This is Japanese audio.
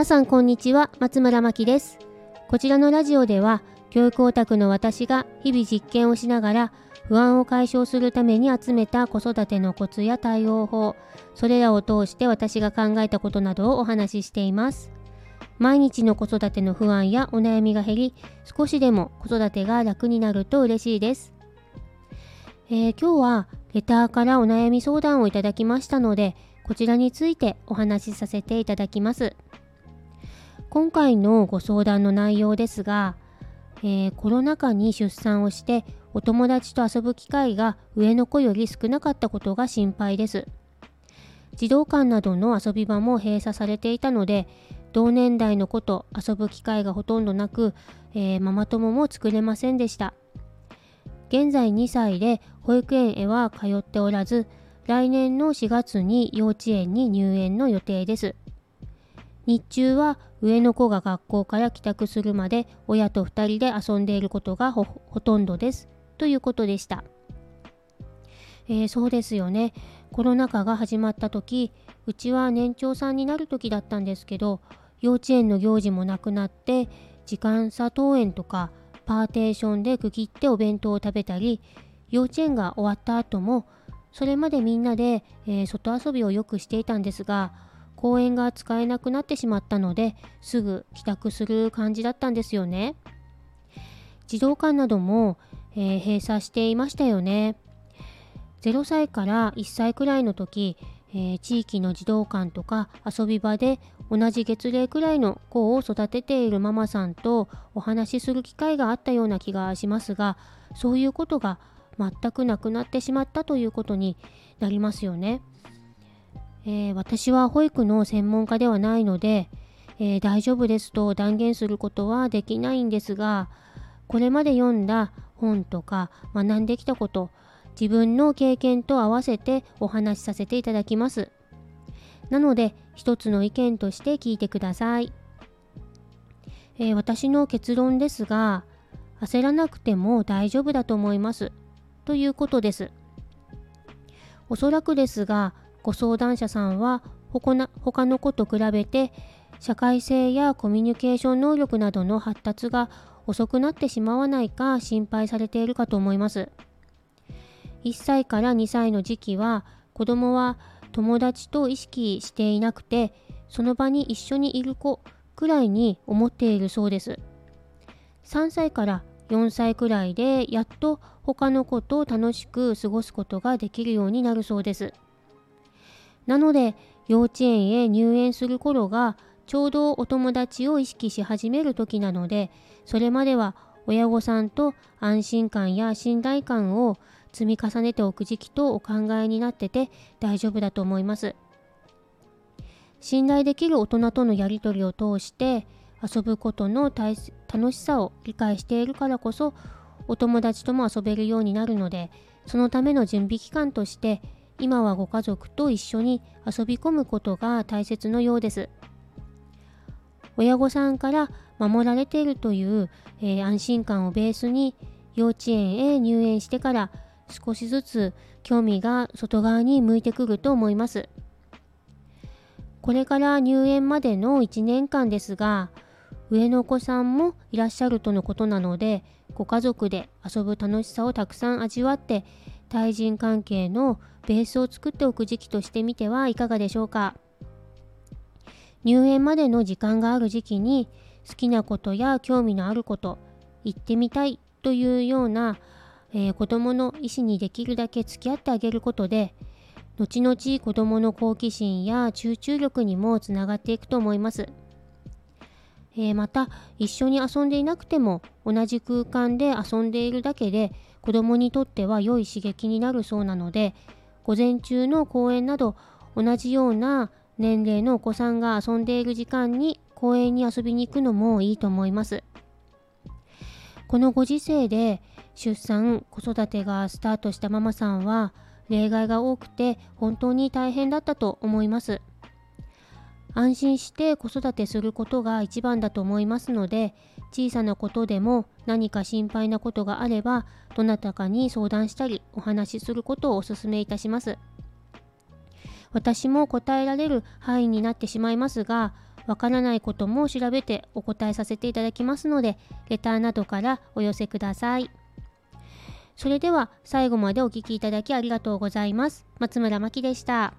皆さんこんにちは松村真希です。こちらのラジオでは教育オタクの私が日々実験をしながら不安を解消するために集めた子育てのコツや対応法それらを通して私が考えたことなどをお話ししています。毎日の子育ての不安やお悩みが減り少しでも子育てが楽になると嬉しいです、えー、今日はレターからお悩み相談をいただきましたのでこちらについてお話しさせていただきます。今回のご相談の内容ですが、えー、コロナ禍に出産をしてお友達と遊ぶ機会が上の子より少なかったことが心配です。児童館などの遊び場も閉鎖されていたので同年代の子と遊ぶ機会がほとんどなく、えー、ママ友も作れませんでした。現在2歳で保育園へは通っておらず来年の4月に幼稚園に入園の予定です。日中は上の子が学校から帰宅するまで親と2人で遊んでいることがほとんどです。ということでした、えー、そうですよね。コロナ禍が始まった時うちは年長さんになる時だったんですけど幼稚園の行事もなくなって時間差登園とかパーテーションで区切ってお弁当を食べたり幼稚園が終わった後もそれまでみんなで、えー、外遊びをよくしていたんですが公園が使えなくなってしまったのですぐ帰宅する感じだったんですよね。児童館なども、えー、閉鎖していましたよね。0歳から1歳くらいの時、えー、地域の児童館とか遊び場で同じ月齢くらいの子を育てているママさんとお話しする機会があったような気がしますがそういうことが全くなくなってしまったということになりますよね。えー、私は保育の専門家ではないので、えー、大丈夫ですと断言することはできないんですがこれまで読んだ本とか学んできたこと自分の経験と合わせてお話しさせていただきます。なので一つの意見として聞いてください、えー、私の結論ですが焦らなくても大丈夫だと思います。ということです。おそらくですがご相談者さんは他の子と比べて社会性やコミュニケーション能力などの発達が遅くなってしまわないか心配されているかと思います。1歳から2歳の時期は子供は友達と意識していなくてその場に一緒にいる子くらいに思っているそうです。3歳から4歳くらいでやっと他の子と楽しく過ごすことができるようになるそうです。なので幼稚園へ入園する頃がちょうどお友達を意識し始める時なのでそれまでは親御さんと安心感や信頼感を積み重ねておく時期とお考えになってて大丈夫だと思います。信頼できる大人とのやり取りを通して遊ぶことの楽しさを理解しているからこそお友達とも遊べるようになるのでそのための準備期間として今はご家族と一緒に遊び込むことが大切のようです。親御さんから守られているという、えー、安心感をベースに幼稚園へ入園してから少しずつ興味が外側に向いてくると思います。これから入園までの1年間ですが上のお子さんもいらっしゃるとのことなのでご家族で遊ぶ楽しさをたくさん味わって対人関係のベースを作っておく時期としてみてはいかがでしょうか入園までの時間がある時期に好きなことや興味のあること行ってみたいというような、えー、子どもの意思にできるだけ付き合ってあげることで後々子どもの好奇心や集中力にもつながっていくと思います。えー、また一緒に遊んでいなくても同じ空間で遊んでいるだけで子どもにとっては良い刺激になるそうなので午前中の公園など同じような年齢のお子さんが遊んでいる時間に公園に遊びに行くのもいいと思います。このご時世で出産子育てがスタートしたママさんは例外が多くて本当に大変だったと思います。安心して子育てすることが一番だと思いますので小さなことでも何か心配なことがあればどなたかに相談したりお話しすることをお勧めいたします私も答えられる範囲になってしまいますがわからないことも調べてお答えさせていただきますので、レターなどからお寄せください。それでは最後までお聴きいただきありがとうございます。松村真希でした。